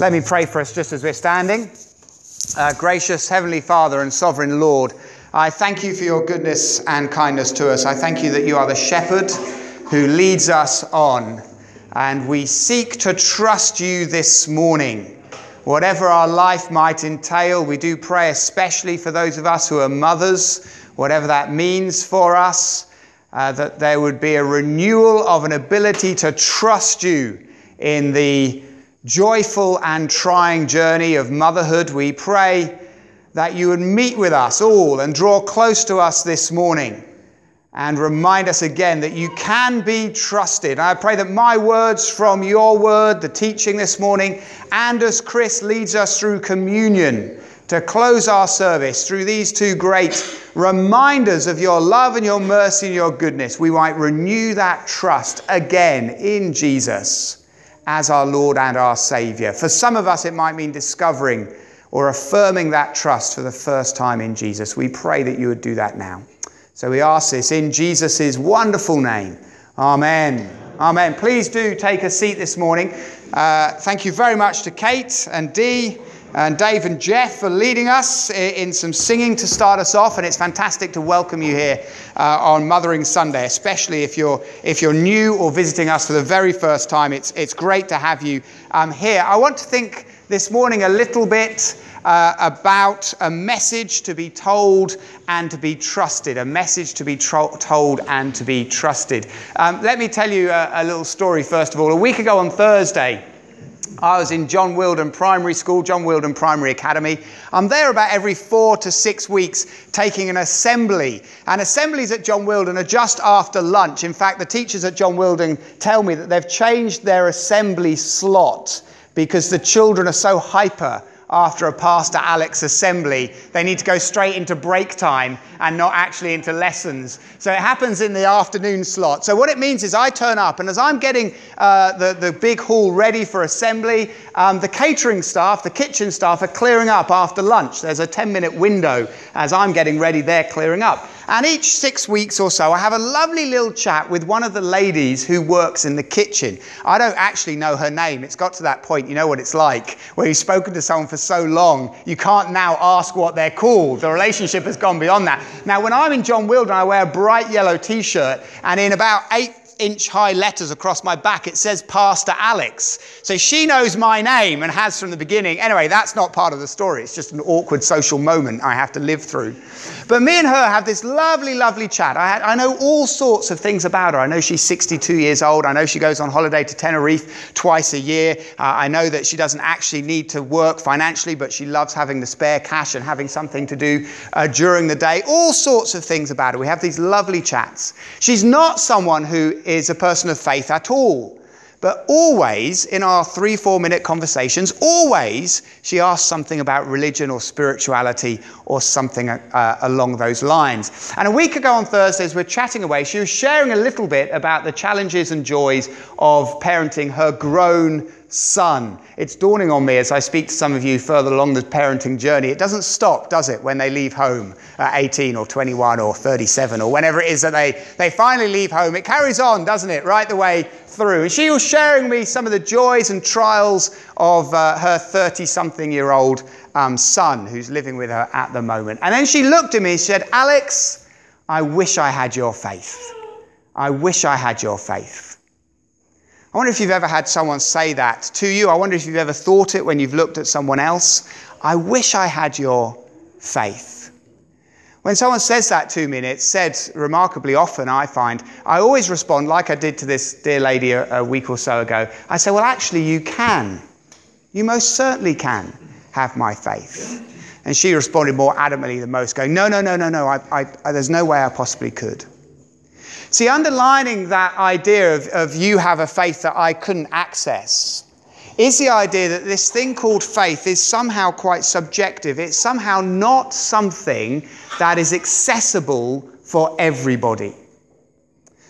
Let me pray for us just as we're standing. Uh, gracious Heavenly Father and Sovereign Lord, I thank you for your goodness and kindness to us. I thank you that you are the shepherd who leads us on. And we seek to trust you this morning. Whatever our life might entail, we do pray especially for those of us who are mothers, whatever that means for us, uh, that there would be a renewal of an ability to trust you in the joyful and trying journey of motherhood, we pray that you would meet with us all and draw close to us this morning and remind us again that you can be trusted. I pray that my words from your word, the teaching this morning, and as Chris leads us through communion to close our service through these two great reminders of your love and your mercy and your goodness, we might renew that trust again in Jesus as our Lord and our Savior. For some of us, it might mean discovering or affirming that trust for the first time in Jesus. We pray that you would do that now. So we ask this in Jesus' wonderful name. Amen. Amen. Please do take a seat this morning. Uh, thank you very much to Kate and Dee and Dave and Jeff for leading us in some singing to start us off. And it's fantastic to welcome you here uh, on Mothering Sunday, especially if you're, if you're new or visiting us for the very first time. It's, it's great to have you um, here. I want to think this morning a little bit uh, about a message to be told and to be trusted. A message to be tro- told and to be trusted. Um, let me tell you a, a little story, first of all. A week ago on Thursday, I was in John Wilden Primary School, John Wilden Primary Academy. I'm there about every four to six weeks taking an assembly. And assemblies at John Wilden are just after lunch. In fact, the teachers at John Wilden tell me that they've changed their assembly slot because the children are so hyper after a Pastor Alex assembly. They need to go straight into break time and not actually into lessons. So it happens in the afternoon slot. So what it means is I turn up, and as I'm getting uh, the, the big hall ready for assembly, um, the catering staff, the kitchen staff are clearing up after lunch. There's a 10 minute window as I'm getting ready, they're clearing up. And each six weeks or so, I have a lovely little chat with one of the ladies who works in the kitchen. I don't actually know her name. It's got to that point, you know what it's like, where you've spoken to someone for so long, you can't now ask what they're called. The relationship has gone beyond that. Now, when I'm in John Wilden, I wear a bright yellow t shirt, and in about eight inch high letters across my back, it says Pastor Alex. So she knows my name and has from the beginning. Anyway, that's not part of the story. It's just an awkward social moment I have to live through. But me and her have this lovely, lovely chat. I, I know all sorts of things about her. I know she's 62 years old. I know she goes on holiday to Tenerife twice a year. Uh, I know that she doesn't actually need to work financially, but she loves having the spare cash and having something to do uh, during the day. All sorts of things about her. We have these lovely chats. She's not someone who is a person of faith at all. But always, in our three, four minute conversations, always she asks something about religion or spirituality or something uh, along those lines. And a week ago on Thursdays, we're chatting away. She was sharing a little bit about the challenges and joys of parenting her grown son. It's dawning on me as I speak to some of you further along the parenting journey. It doesn't stop, does it, when they leave home at 18 or 21 or 37 or whenever it is that they, they finally leave home. It carries on, doesn't it, right the way through. And she was sharing me some of the joys and trials of uh, her 30 something year old um, son who's living with her at the moment. And then she looked at me and said, Alex, I wish I had your faith. I wish I had your faith. I wonder if you've ever had someone say that to you. I wonder if you've ever thought it when you've looked at someone else. I wish I had your faith. When someone says that to me, and it's said remarkably often, I find, I always respond like I did to this dear lady a, a week or so ago. I say, Well, actually, you can. You most certainly can have my faith. And she responded more adamantly than most, going, No, no, no, no, no, I, I, there's no way I possibly could. See, underlining that idea of, of you have a faith that I couldn't access is the idea that this thing called faith is somehow quite subjective. It's somehow not something that is accessible for everybody.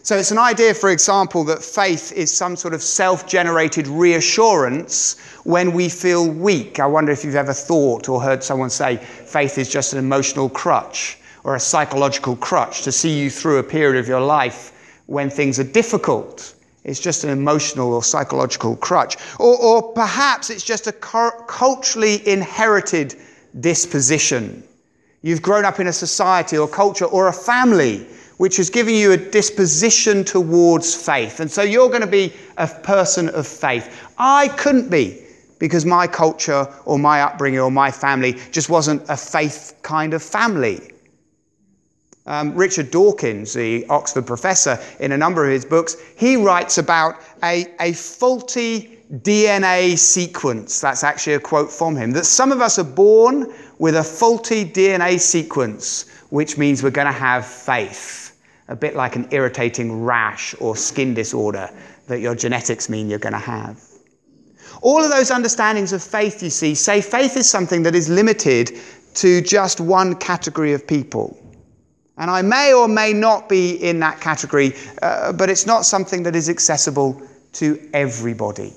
So it's an idea, for example, that faith is some sort of self generated reassurance when we feel weak. I wonder if you've ever thought or heard someone say faith is just an emotional crutch or a psychological crutch to see you through a period of your life when things are difficult. It's just an emotional or psychological crutch. Or, or perhaps it's just a culturally inherited disposition. You've grown up in a society or culture or a family which has given you a disposition towards faith. And so you're going to be a person of faith. I couldn't be because my culture or my upbringing or my family just wasn't a faith kind of family. Um, Richard Dawkins, the Oxford professor, in a number of his books, he writes about a, a faulty DNA sequence. That's actually a quote from him. That some of us are born with a faulty DNA sequence, which means we're going to have faith. A bit like an irritating rash or skin disorder that your genetics mean you're going to have. All of those understandings of faith, you see, say faith is something that is limited to just one category of people. And I may or may not be in that category, uh, but it's not something that is accessible to everybody.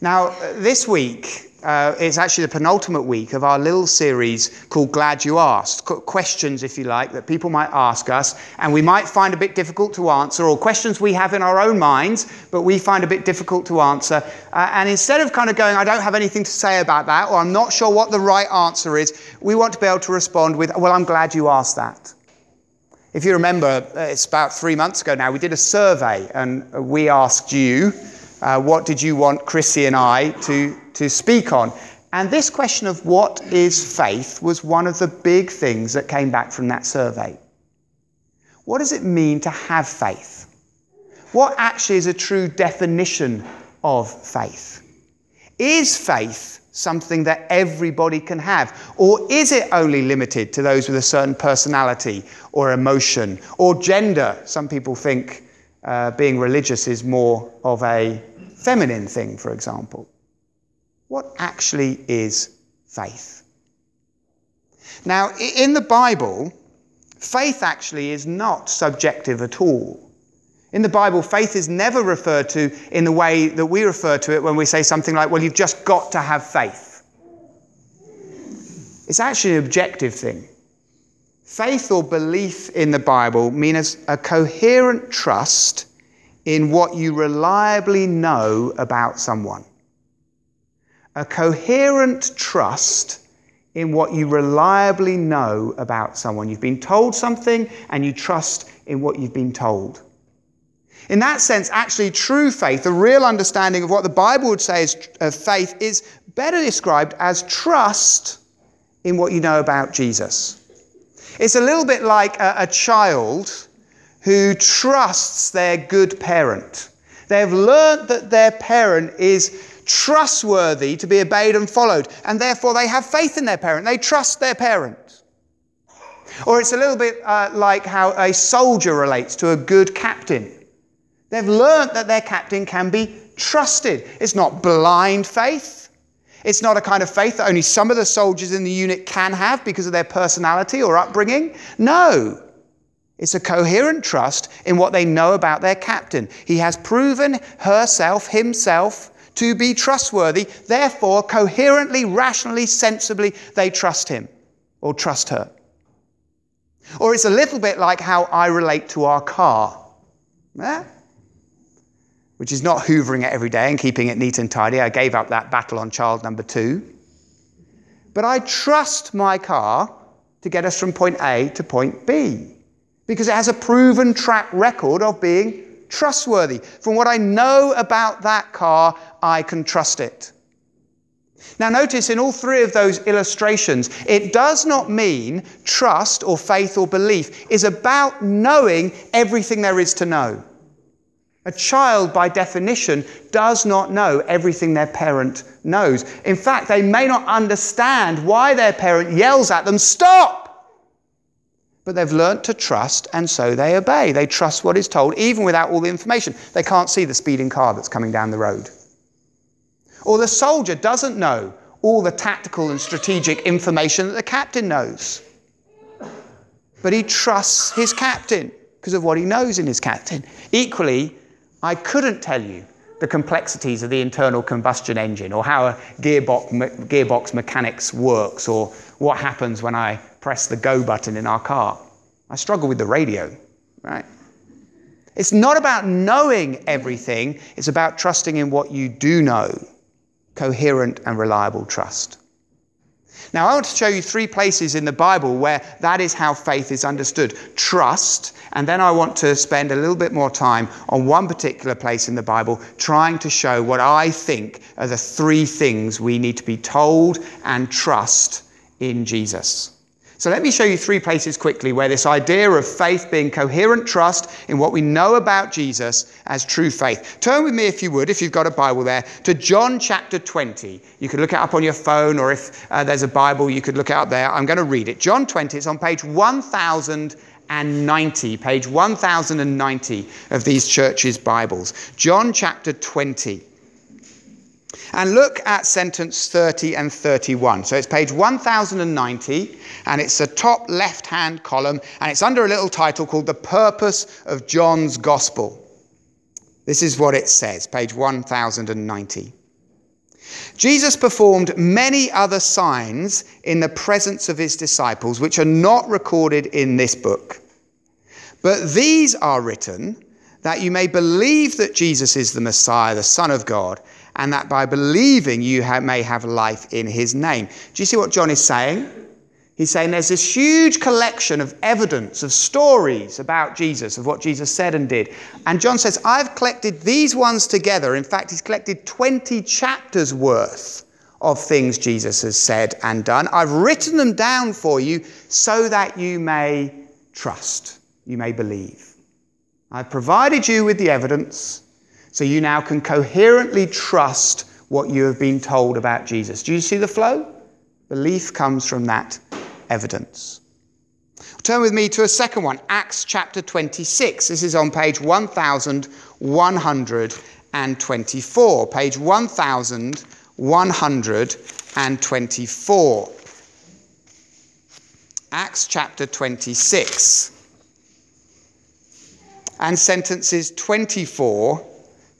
Now, uh, this week, uh, it's actually the penultimate week of our little series called Glad You Asked. Questions, if you like, that people might ask us, and we might find a bit difficult to answer, or questions we have in our own minds, but we find a bit difficult to answer. Uh, and instead of kind of going, I don't have anything to say about that, or I'm not sure what the right answer is, we want to be able to respond with, Well, I'm glad you asked that. If you remember, uh, it's about three months ago now, we did a survey and we asked you, uh, what did you want Chrissy and I to, to speak on? And this question of what is faith was one of the big things that came back from that survey. What does it mean to have faith? What actually is a true definition of faith? Is faith something that everybody can have? Or is it only limited to those with a certain personality or emotion or gender? Some people think uh, being religious is more of a feminine thing, for example. What actually is faith? Now, in the Bible, faith actually is not subjective at all. In the Bible, faith is never referred to in the way that we refer to it when we say something like, well, you've just got to have faith. It's actually an objective thing. Faith or belief in the Bible means a coherent trust in what you reliably know about someone. A coherent trust in what you reliably know about someone. You've been told something and you trust in what you've been told. In that sense, actually, true faith, the real understanding of what the Bible would say is of faith, is better described as trust in what you know about Jesus. It's a little bit like a, a child who trusts their good parent. They've learnt that their parent is trustworthy to be obeyed and followed, and therefore they have faith in their parent. They trust their parent. Or it's a little bit uh, like how a soldier relates to a good captain. They've learnt that their captain can be trusted. It's not blind faith. It's not a kind of faith that only some of the soldiers in the unit can have because of their personality or upbringing. No. It's a coherent trust in what they know about their captain. He has proven herself, himself, to be trustworthy. Therefore, coherently, rationally, sensibly, they trust him or trust her. Or it's a little bit like how I relate to our car, eh? which is not hoovering it every day and keeping it neat and tidy. I gave up that battle on child number two. But I trust my car to get us from point A to point B because it has a proven track record of being trustworthy. From what I know about that car, I can trust it. Now, notice in all three of those illustrations, it does not mean trust or faith or belief is about knowing everything there is to know. A child, by definition, does not know everything their parent knows. In fact, they may not understand why their parent yells at them, Stop! But they've learnt to trust, and so they obey. They trust what is told, even without all the information. They can't see the speeding car that's coming down the road. Or the soldier doesn't know all the tactical and strategic information that the captain knows. But he trusts his captain because of what he knows in his captain. Equally, I couldn't tell you the complexities of the internal combustion engine or how a gearbox, gearbox mechanics works or what happens when I press the go button in our car. I struggle with the radio, right? It's not about knowing everything, it's about trusting in what you do know. Coherent and reliable trust. Now, I want to show you three places in the Bible where that is how faith is understood trust, and then I want to spend a little bit more time on one particular place in the Bible, trying to show what I think are the three things we need to be told and trust in Jesus. So let me show you three places quickly where this idea of faith being coherent trust in what we know about Jesus as true faith. Turn with me, if you would, if you've got a Bible there, to John chapter 20. You could look it up on your phone, or if uh, there's a Bible, you could look up there. I'm going to read it. John 20, it's on page 1090, page 1090 of these churches' Bibles. John chapter 20. And look at sentence 30 and 31. So it's page 1090, and it's the top left hand column, and it's under a little title called The Purpose of John's Gospel. This is what it says, page 1090. Jesus performed many other signs in the presence of his disciples, which are not recorded in this book. But these are written that you may believe that Jesus is the Messiah, the Son of God and that by believing you may have life in his name. Do you see what John is saying? He's saying there's this huge collection of evidence, of stories about Jesus, of what Jesus said and did. And John says, I've collected these ones together. In fact, he's collected 20 chapters worth of things Jesus has said and done. I've written them down for you so that you may trust, you may believe. I've provided you with the evidence so you now can coherently trust what you have been told about Jesus. Do you see the flow? Belief comes from that evidence. Turn with me to a second one, Acts chapter 26. This is on page 1124. Page 1124. Acts chapter 26. And sentences 24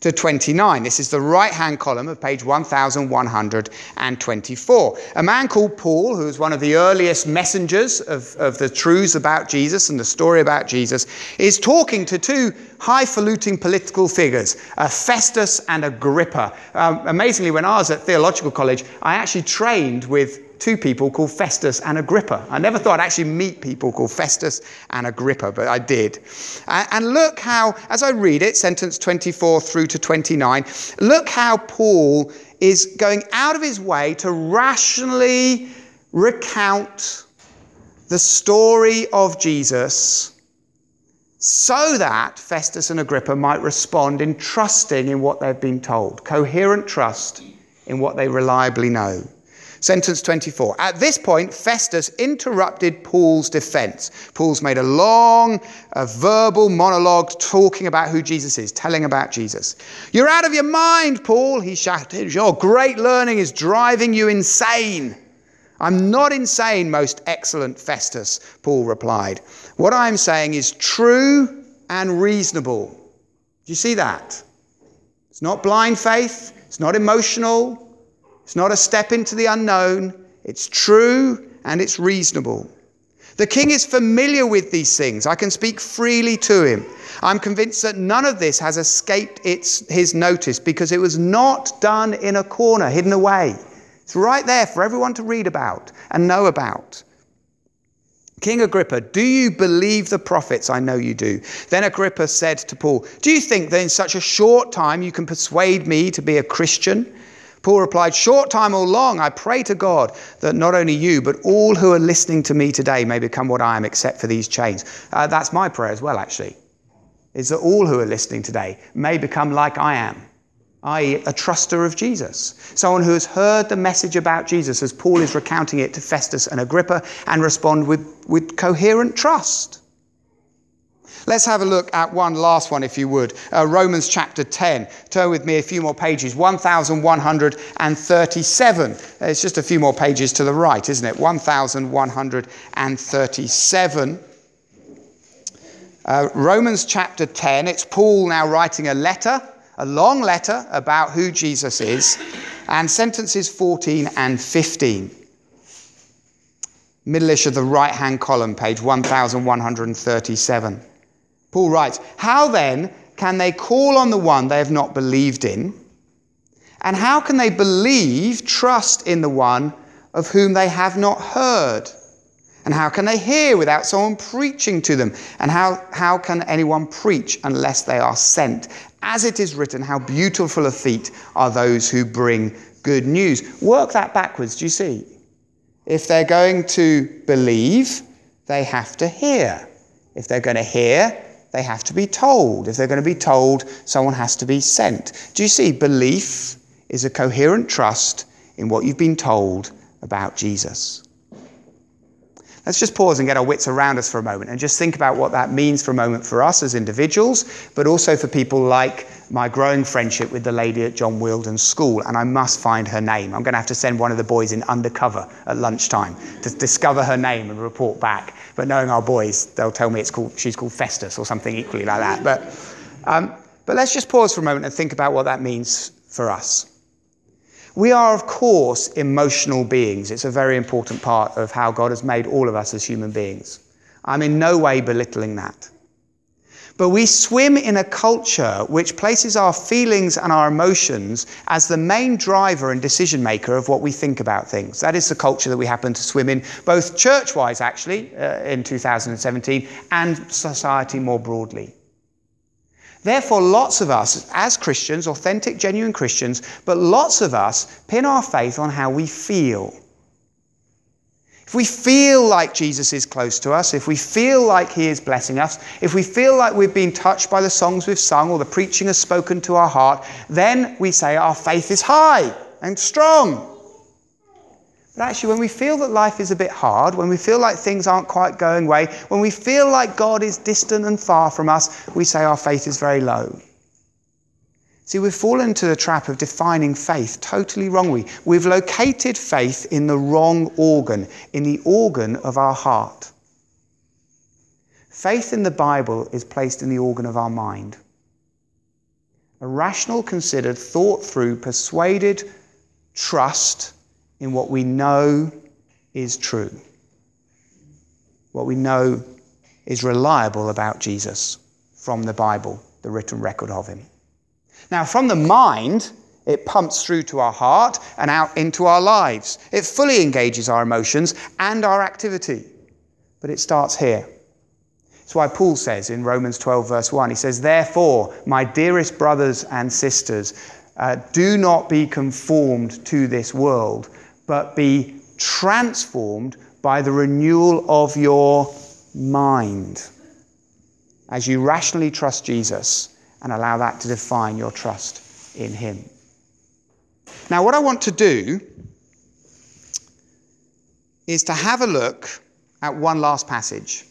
to 29. This is the right hand column of page 1124. A man called Paul, who was one of the earliest messengers of, of the truths about Jesus and the story about Jesus, is talking to two highfalutin political figures, a Festus and Agrippa. Um, amazingly, when I was at theological college, I actually trained with two people called Festus and Agrippa. I never thought I'd actually meet people called Festus and Agrippa, but I did. And look how, as I read it, sentence 24 through to 29, look how Paul is going out of his way to rationally recount the story of Jesus so that Festus and Agrippa might respond in trusting in what they've been told, coherent trust in what they reliably know. Sentence 24. At this point, Festus interrupted Paul's defense. Paul's made a long a verbal monologue talking about who Jesus is, telling about Jesus. You're out of your mind, Paul, he shouted. Your great learning is driving you insane. I'm not insane, most excellent Festus, Paul replied. What I'm saying is true and reasonable. Do you see that? It's not blind faith, it's not emotional, it's not a step into the unknown, it's true and it's reasonable. The king is familiar with these things. I can speak freely to him. I'm convinced that none of this has escaped its, his notice because it was not done in a corner, hidden away. It's right there for everyone to read about and know about. King Agrippa, do you believe the prophets? I know you do. Then Agrippa said to Paul, Do you think that in such a short time you can persuade me to be a Christian? Paul replied, Short time or long, I pray to God that not only you, but all who are listening to me today may become what I am, except for these chains. Uh, that's my prayer as well, actually, is that all who are listening today may become like I am, i.e., a truster of Jesus. Someone who has heard the message about Jesus as Paul is recounting it to Festus and Agrippa and respond with, with coherent trust. Let's have a look at one last one, if you would. Uh, Romans chapter 10. Turn with me a few more pages. 1137. It's just a few more pages to the right, isn't it? 1137. Uh, Romans chapter 10. It's Paul now writing a letter, a long letter about who Jesus is, and sentences 14 and 15. middle-ish of the right-hand column, page 1137. Paul writes, How then can they call on the one they have not believed in? And how can they believe, trust in the one of whom they have not heard? And how can they hear without someone preaching to them? And how, how can anyone preach unless they are sent? As it is written, how beautiful of feet are those who bring good news. Work that backwards, do you see? If they're going to believe, they have to hear. If they're going to hear, they have to be told. If they're going to be told, someone has to be sent. Do you see? Belief is a coherent trust in what you've been told about Jesus. Let's just pause and get our wits around us for a moment and just think about what that means for a moment for us as individuals, but also for people like my growing friendship with the lady at John Wealden's school, and I must find her name. I'm going to have to send one of the boys in undercover at lunchtime to discover her name and report back. But knowing our boys, they'll tell me it's called, she's called Festus or something equally like that. But, um, but let's just pause for a moment and think about what that means for us. We are, of course, emotional beings. It's a very important part of how God has made all of us as human beings. I'm in no way belittling that. But we swim in a culture which places our feelings and our emotions as the main driver and decision maker of what we think about things. That is the culture that we happen to swim in, both church wise, actually, uh, in 2017, and society more broadly. Therefore, lots of us, as Christians, authentic, genuine Christians, but lots of us pin our faith on how we feel. If we feel like Jesus is close to us, if we feel like He is blessing us, if we feel like we've been touched by the songs we've sung or the preaching has spoken to our heart, then we say our faith is high and strong. Actually, when we feel that life is a bit hard, when we feel like things aren't quite going way, when we feel like God is distant and far from us, we say our faith is very low. See, we've fallen into the trap of defining faith totally wrongly. We've located faith in the wrong organ, in the organ of our heart. Faith in the Bible is placed in the organ of our mind. A rational, considered, thought through, persuaded trust in what we know is true, what we know is reliable about Jesus from the Bible, the written record of him. Now, from the mind, it pumps through to our heart and out into our lives. It fully engages our emotions and our activity. But it starts here. That's why Paul says in Romans 12, verse 1, he says, Therefore, my dearest brothers and sisters, uh, do not be conformed to this world, but be transformed by the renewal of your mind. As you rationally trust Jesus and allow that to define your trust in Him. Now, what I want to do is to have a look at one last passage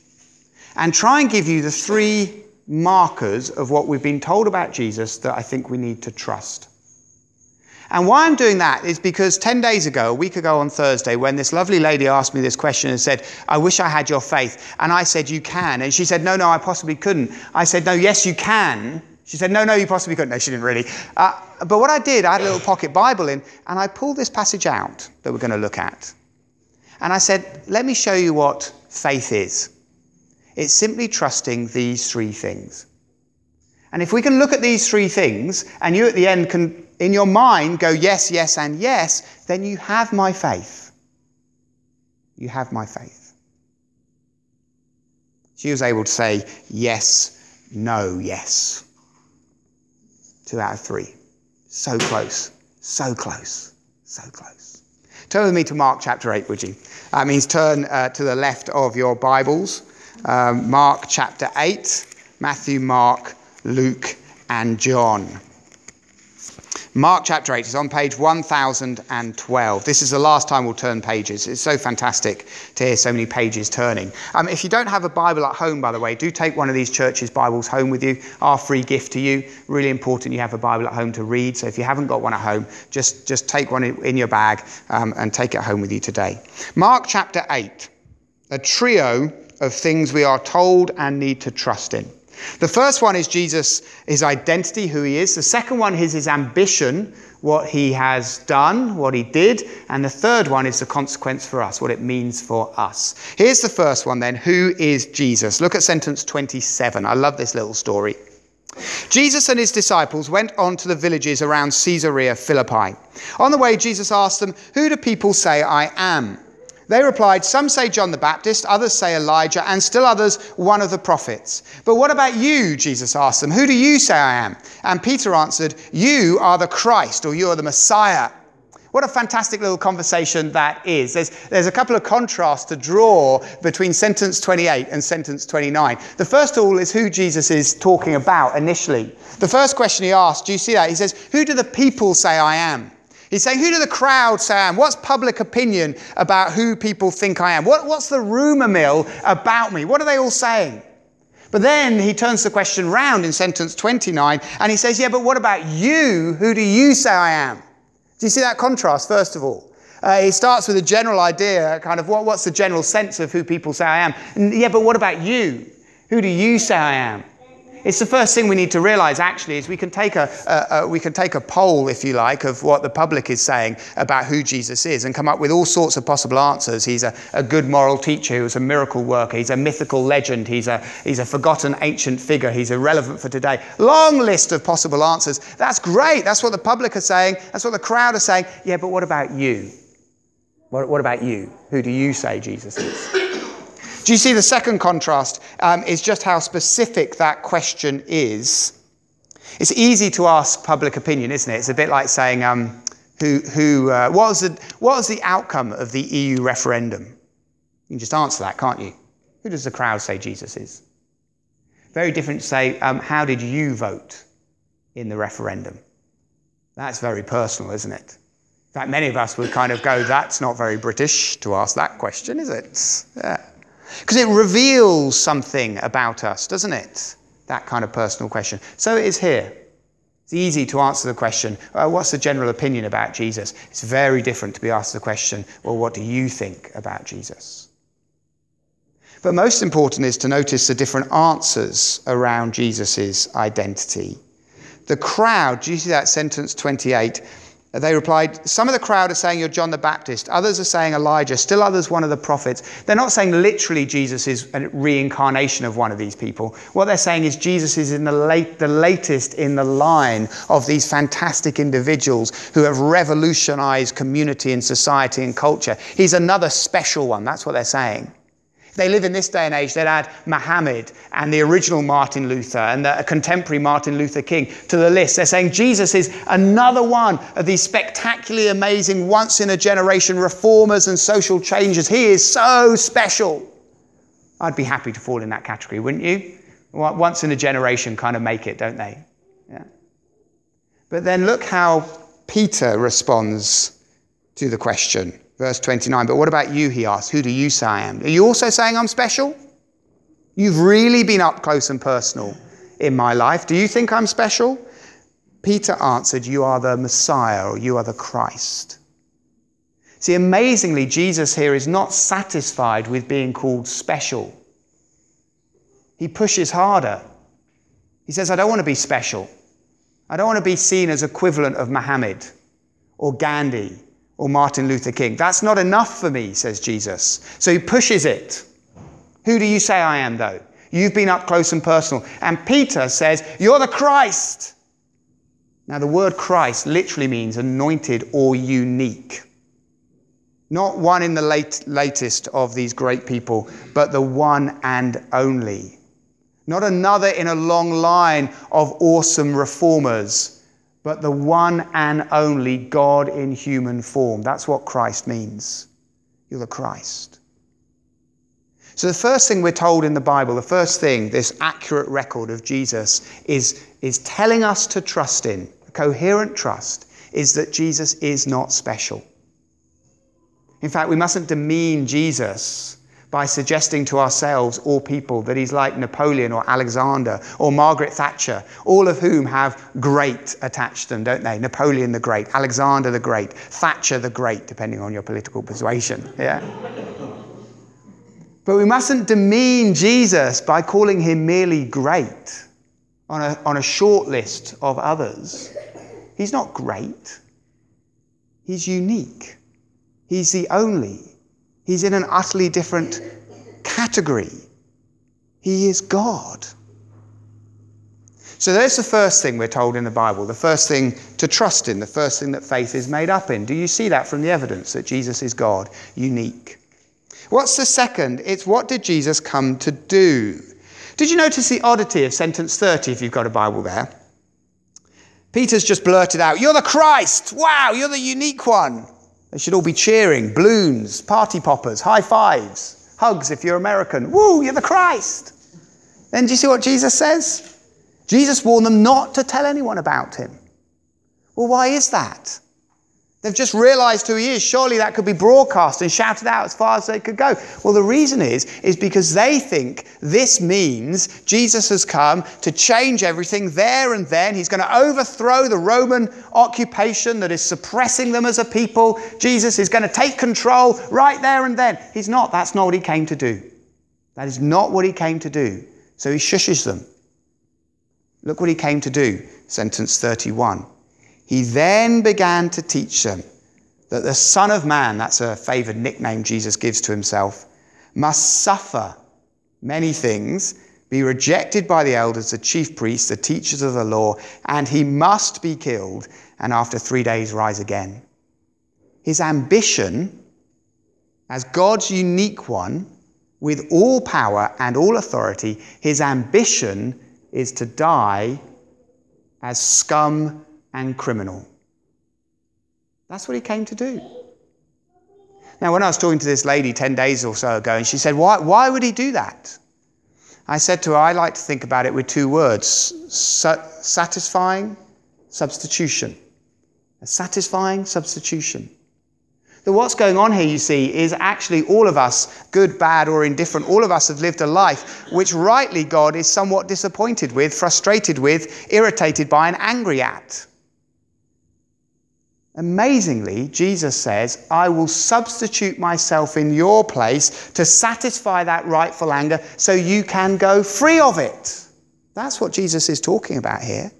and try and give you the three markers of what we've been told about Jesus that I think we need to trust. And why I'm doing that is because 10 days ago, a week ago on Thursday, when this lovely lady asked me this question and said, I wish I had your faith. And I said, You can. And she said, No, no, I possibly couldn't. I said, No, yes, you can. She said, No, no, you possibly couldn't. No, she didn't really. Uh, but what I did, I had a little pocket Bible in, and I pulled this passage out that we're going to look at. And I said, Let me show you what faith is. It's simply trusting these three things. And if we can look at these three things, and you at the end can in your mind go yes, yes, and yes, then you have my faith. You have my faith. She was able to say yes, no, yes. Two out of three. So close, so close, so close. Turn with me to Mark chapter 8, would you? That means turn uh, to the left of your Bibles. Um, Mark chapter 8, Matthew, Mark, Luke, and John. Mark chapter 8 is on page 1012. This is the last time we'll turn pages. It's so fantastic to hear so many pages turning. Um, if you don't have a Bible at home, by the way, do take one of these churches' Bibles home with you. Our free gift to you. Really important you have a Bible at home to read. So if you haven't got one at home, just, just take one in your bag um, and take it home with you today. Mark chapter 8, a trio of things we are told and need to trust in. The first one is Jesus, his identity, who he is. The second one is his ambition, what he has done, what he did. And the third one is the consequence for us, what it means for us. Here's the first one then Who is Jesus? Look at sentence 27. I love this little story. Jesus and his disciples went on to the villages around Caesarea Philippi. On the way, Jesus asked them, Who do people say I am? They replied, Some say John the Baptist, others say Elijah, and still others one of the prophets. But what about you? Jesus asked them, Who do you say I am? And Peter answered, You are the Christ, or you are the Messiah. What a fantastic little conversation that is. There's, there's a couple of contrasts to draw between sentence 28 and sentence 29. The first of all is who Jesus is talking about initially. The first question he asks, do you see that? He says, Who do the people say I am? He's saying, Who do the crowd say I am? What's public opinion about who people think I am? What, what's the rumor mill about me? What are they all saying? But then he turns the question round in sentence 29 and he says, Yeah, but what about you? Who do you say I am? Do you see that contrast, first of all? Uh, he starts with a general idea, kind of what, what's the general sense of who people say I am? And, yeah, but what about you? Who do you say I am? It's the first thing we need to realize actually is we can take a, we can take a poll, if you like, of what the public is saying about who Jesus is and come up with all sorts of possible answers. He's a, a good moral teacher who's a miracle worker. He's a mythical legend. He's a, he's a forgotten ancient figure. He's irrelevant for today. Long list of possible answers. That's great. That's what the public are saying. That's what the crowd are saying. Yeah, but what about you? What, what about you? Who do you say Jesus is? Do you see the second contrast um, is just how specific that question is? It's easy to ask public opinion, isn't it? It's a bit like saying, um, who, who, uh, what, was the, what was the outcome of the EU referendum? You can just answer that, can't you? Who does the crowd say Jesus is? Very different to say, um, how did you vote in the referendum? That's very personal, isn't it? In fact, many of us would kind of go, that's not very British to ask that question, is it? Yeah. Because it reveals something about us, doesn't it? That kind of personal question. So it is here. It's easy to answer the question, uh, what's the general opinion about Jesus? It's very different to be asked the question, well, what do you think about Jesus? But most important is to notice the different answers around Jesus' identity. The crowd, do you see that sentence 28? They replied, Some of the crowd are saying you're John the Baptist, others are saying Elijah, still others one of the prophets. They're not saying literally Jesus is a reincarnation of one of these people. What they're saying is Jesus is in the, late, the latest in the line of these fantastic individuals who have revolutionized community and society and culture. He's another special one. That's what they're saying they live in this day and age, they'd add Muhammad and the original Martin Luther and the contemporary Martin Luther King to the list. They're saying Jesus is another one of these spectacularly amazing, once in a generation reformers and social changers. He is so special. I'd be happy to fall in that category, wouldn't you? Once in a generation kind of make it, don't they? Yeah. But then look how Peter responds to the question. Verse 29, but what about you, he asks. Who do you say I am? Are you also saying I'm special? You've really been up close and personal in my life. Do you think I'm special? Peter answered, You are the Messiah, or you are the Christ. See, amazingly, Jesus here is not satisfied with being called special. He pushes harder. He says, I don't want to be special. I don't want to be seen as equivalent of Muhammad or Gandhi or Martin Luther King. That's not enough for me, says Jesus. So he pushes it. Who do you say I am, though? You've been up close and personal. And Peter says, You're the Christ. Now, the word Christ literally means anointed or unique. Not one in the late, latest of these great people, but the one and only. Not another in a long line of awesome reformers but the one and only God in human form. That's what Christ means. You're the Christ. So, the first thing we're told in the Bible, the first thing, this accurate record of Jesus, is, is telling us to trust in, a coherent trust, is that Jesus is not special. In fact, we mustn't demean Jesus by suggesting to ourselves or people that he's like Napoleon or Alexander or Margaret Thatcher, all of whom have great attached to them, don't they? Napoleon the Great, Alexander the Great, Thatcher the Great, depending on your political persuasion. Yeah? But we mustn't demean Jesus by calling him merely great on a, on a short list of others. He's not great, he's unique. He's the only. He's in an utterly different category. He is God. So there's the first thing we're told in the Bible, the first thing to trust in, the first thing that faith is made up in. Do you see that from the evidence that Jesus is God, unique? What's the second? It's what did Jesus come to do? Did you notice the oddity of sentence 30 if you've got a Bible there? Peter's just blurted out, You're the Christ! Wow, you're the unique one. They should all be cheering, balloons, party poppers, high fives, hugs if you're American. Woo, you're the Christ! Then do you see what Jesus says? Jesus warned them not to tell anyone about him. Well, why is that? They've just realized who he is. Surely that could be broadcast and shouted out as far as they could go. Well, the reason is, is because they think this means Jesus has come to change everything there and then. He's going to overthrow the Roman occupation that is suppressing them as a people. Jesus is going to take control right there and then. He's not. That's not what he came to do. That is not what he came to do. So he shushes them. Look what he came to do. Sentence 31. He then began to teach them that the Son of Man, that's a favored nickname Jesus gives to himself, must suffer many things, be rejected by the elders, the chief priests, the teachers of the law, and he must be killed, and after three days rise again. His ambition, as God's unique one, with all power and all authority, his ambition is to die as scum and criminal. That's what he came to do. Now, when I was talking to this lady 10 days or so ago, and she said, Why, why would he do that? I said to her, I like to think about it with two words satisfying substitution. A satisfying substitution. That what's going on here, you see, is actually all of us, good, bad, or indifferent, all of us have lived a life which rightly God is somewhat disappointed with, frustrated with, irritated by, and angry at. Amazingly, Jesus says, I will substitute myself in your place to satisfy that rightful anger so you can go free of it. That's what Jesus is talking about here.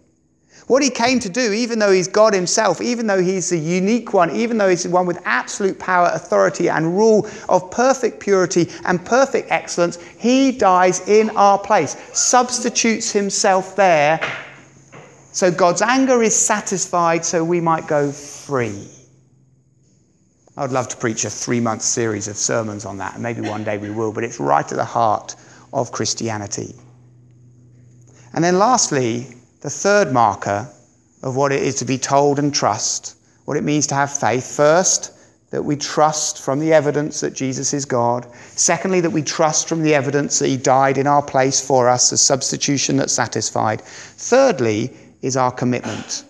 What he came to do, even though he's God himself, even though he's the unique one, even though he's the one with absolute power, authority, and rule of perfect purity and perfect excellence, he dies in our place, substitutes himself there so God's anger is satisfied so we might go free. I would love to preach a three month series of sermons on that, and maybe one day we will, but it's right at the heart of Christianity. And then, lastly, the third marker of what it is to be told and trust, what it means to have faith. First, that we trust from the evidence that Jesus is God. Secondly, that we trust from the evidence that He died in our place for us as substitution that satisfied. Thirdly, is our commitment.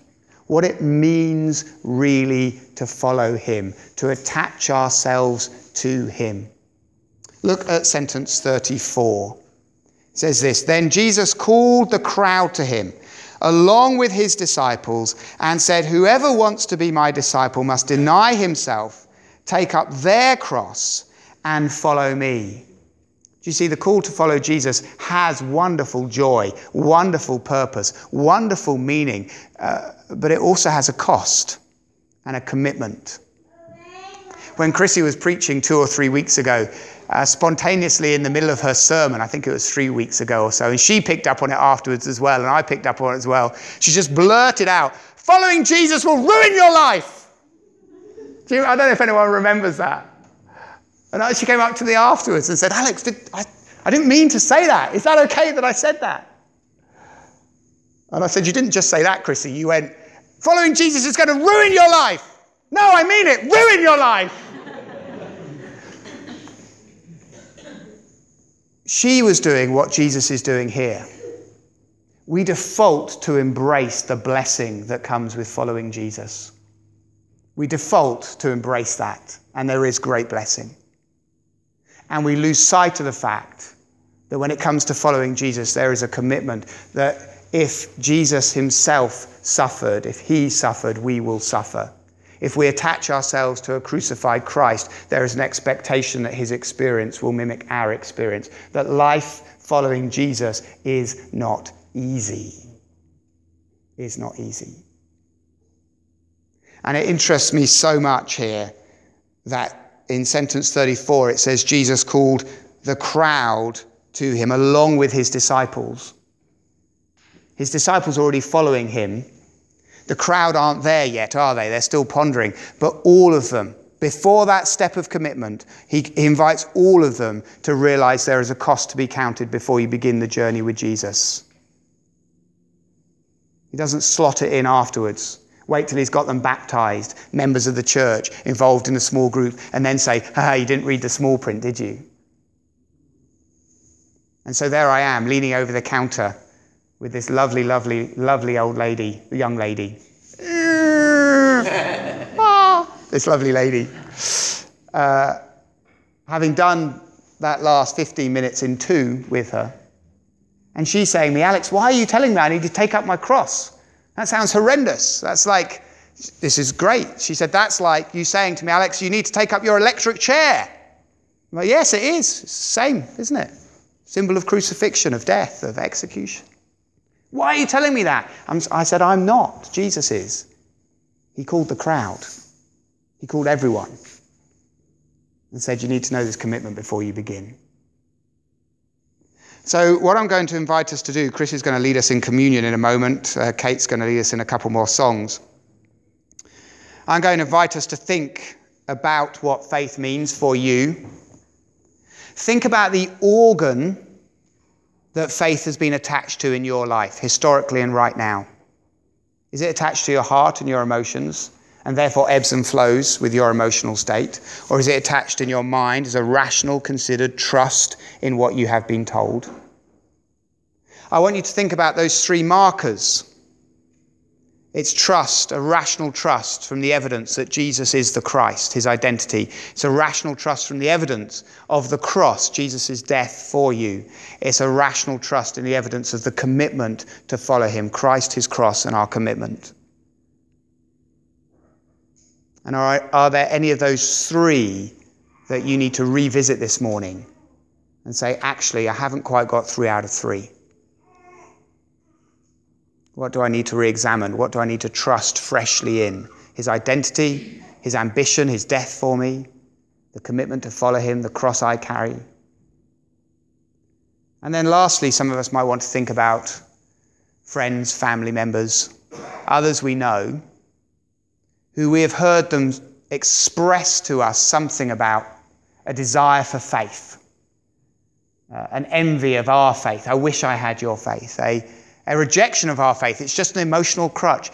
What it means really to follow Him, to attach ourselves to Him. Look at sentence 34. It says this Then Jesus called the crowd to Him along with his disciples and said, Whoever wants to be my disciple must deny himself, take up their cross, and follow me. Do you see the call to follow Jesus has wonderful joy, wonderful purpose, wonderful meaning, uh, but it also has a cost and a commitment. When Chrissy was preaching two or three weeks ago, uh, spontaneously in the middle of her sermon, I think it was three weeks ago or so, and she picked up on it afterwards as well, and I picked up on it as well. She just blurted out, Following Jesus will ruin your life. You, I don't know if anyone remembers that. And she came up to me afterwards and said, Alex, did, I, I didn't mean to say that. Is that okay that I said that? And I said, You didn't just say that, Chrissy. You went, Following Jesus is going to ruin your life. No, I mean it, ruin your life. she was doing what Jesus is doing here. We default to embrace the blessing that comes with following Jesus. We default to embrace that, and there is great blessing and we lose sight of the fact that when it comes to following Jesus, there is a commitment that if Jesus himself suffered, if he suffered, we will suffer. If we attach ourselves to a crucified Christ, there is an expectation that his experience will mimic our experience, that life following Jesus is not easy. Is not easy. And it interests me so much here that in sentence 34 it says Jesus called the crowd to him along with his disciples. His disciples are already following him. The crowd aren't there yet, are they? They're still pondering. But all of them, before that step of commitment, he, invites all of them to realize there is a cost to be counted before you begin the journey with Jesus. He doesn't slot it in afterwards. Wait till he's got them baptized, members of the church, involved in a small group, and then say, ah, you didn't read the small print, did you? And so there I am, leaning over the counter with this lovely, lovely, lovely old lady, young lady. this lovely lady. Uh, having done that last 15 minutes in two with her, and she's saying to me, Alex, why are you telling me I need to take up my cross? That sounds horrendous. That's like, this is great. She said, that's like you saying to me, Alex, you need to take up your electric chair. Well, yes, it is. It's the same, isn't it? Symbol of crucifixion, of death, of execution. Why are you telling me that? I'm, I said, I'm not. Jesus is. He called the crowd, he called everyone and said, You need to know this commitment before you begin. So, what I'm going to invite us to do, Chris is going to lead us in communion in a moment, uh, Kate's going to lead us in a couple more songs. I'm going to invite us to think about what faith means for you. Think about the organ that faith has been attached to in your life, historically and right now. Is it attached to your heart and your emotions? And therefore ebbs and flows with your emotional state? Or is it attached in your mind as a rational, considered trust in what you have been told? I want you to think about those three markers. It's trust, a rational trust from the evidence that Jesus is the Christ, his identity. It's a rational trust from the evidence of the cross, Jesus' death for you. It's a rational trust in the evidence of the commitment to follow him, Christ, his cross, and our commitment. And are, are there any of those three that you need to revisit this morning and say, actually, I haven't quite got three out of three? What do I need to re examine? What do I need to trust freshly in? His identity, his ambition, his death for me, the commitment to follow him, the cross I carry. And then lastly, some of us might want to think about friends, family members, others we know who we have heard them express to us something about a desire for faith, uh, an envy of our faith. I wish I had your faith, a, a rejection of our faith. It's just an emotional crutch.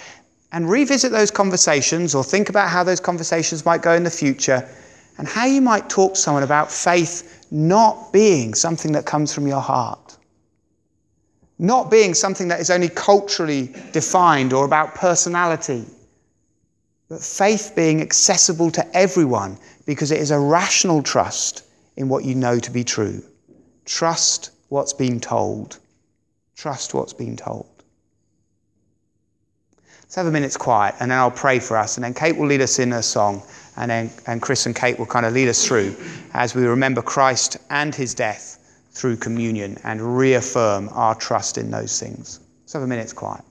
And revisit those conversations or think about how those conversations might go in the future and how you might talk to someone about faith not being something that comes from your heart, not being something that is only culturally defined or about personality but faith being accessible to everyone because it is a rational trust in what you know to be true. Trust what's been told. Trust what's been told. Let's have a minute's quiet and then I'll pray for us. And then Kate will lead us in a song. And then and Chris and Kate will kind of lead us through as we remember Christ and his death through communion and reaffirm our trust in those things. Let's have a minute's quiet.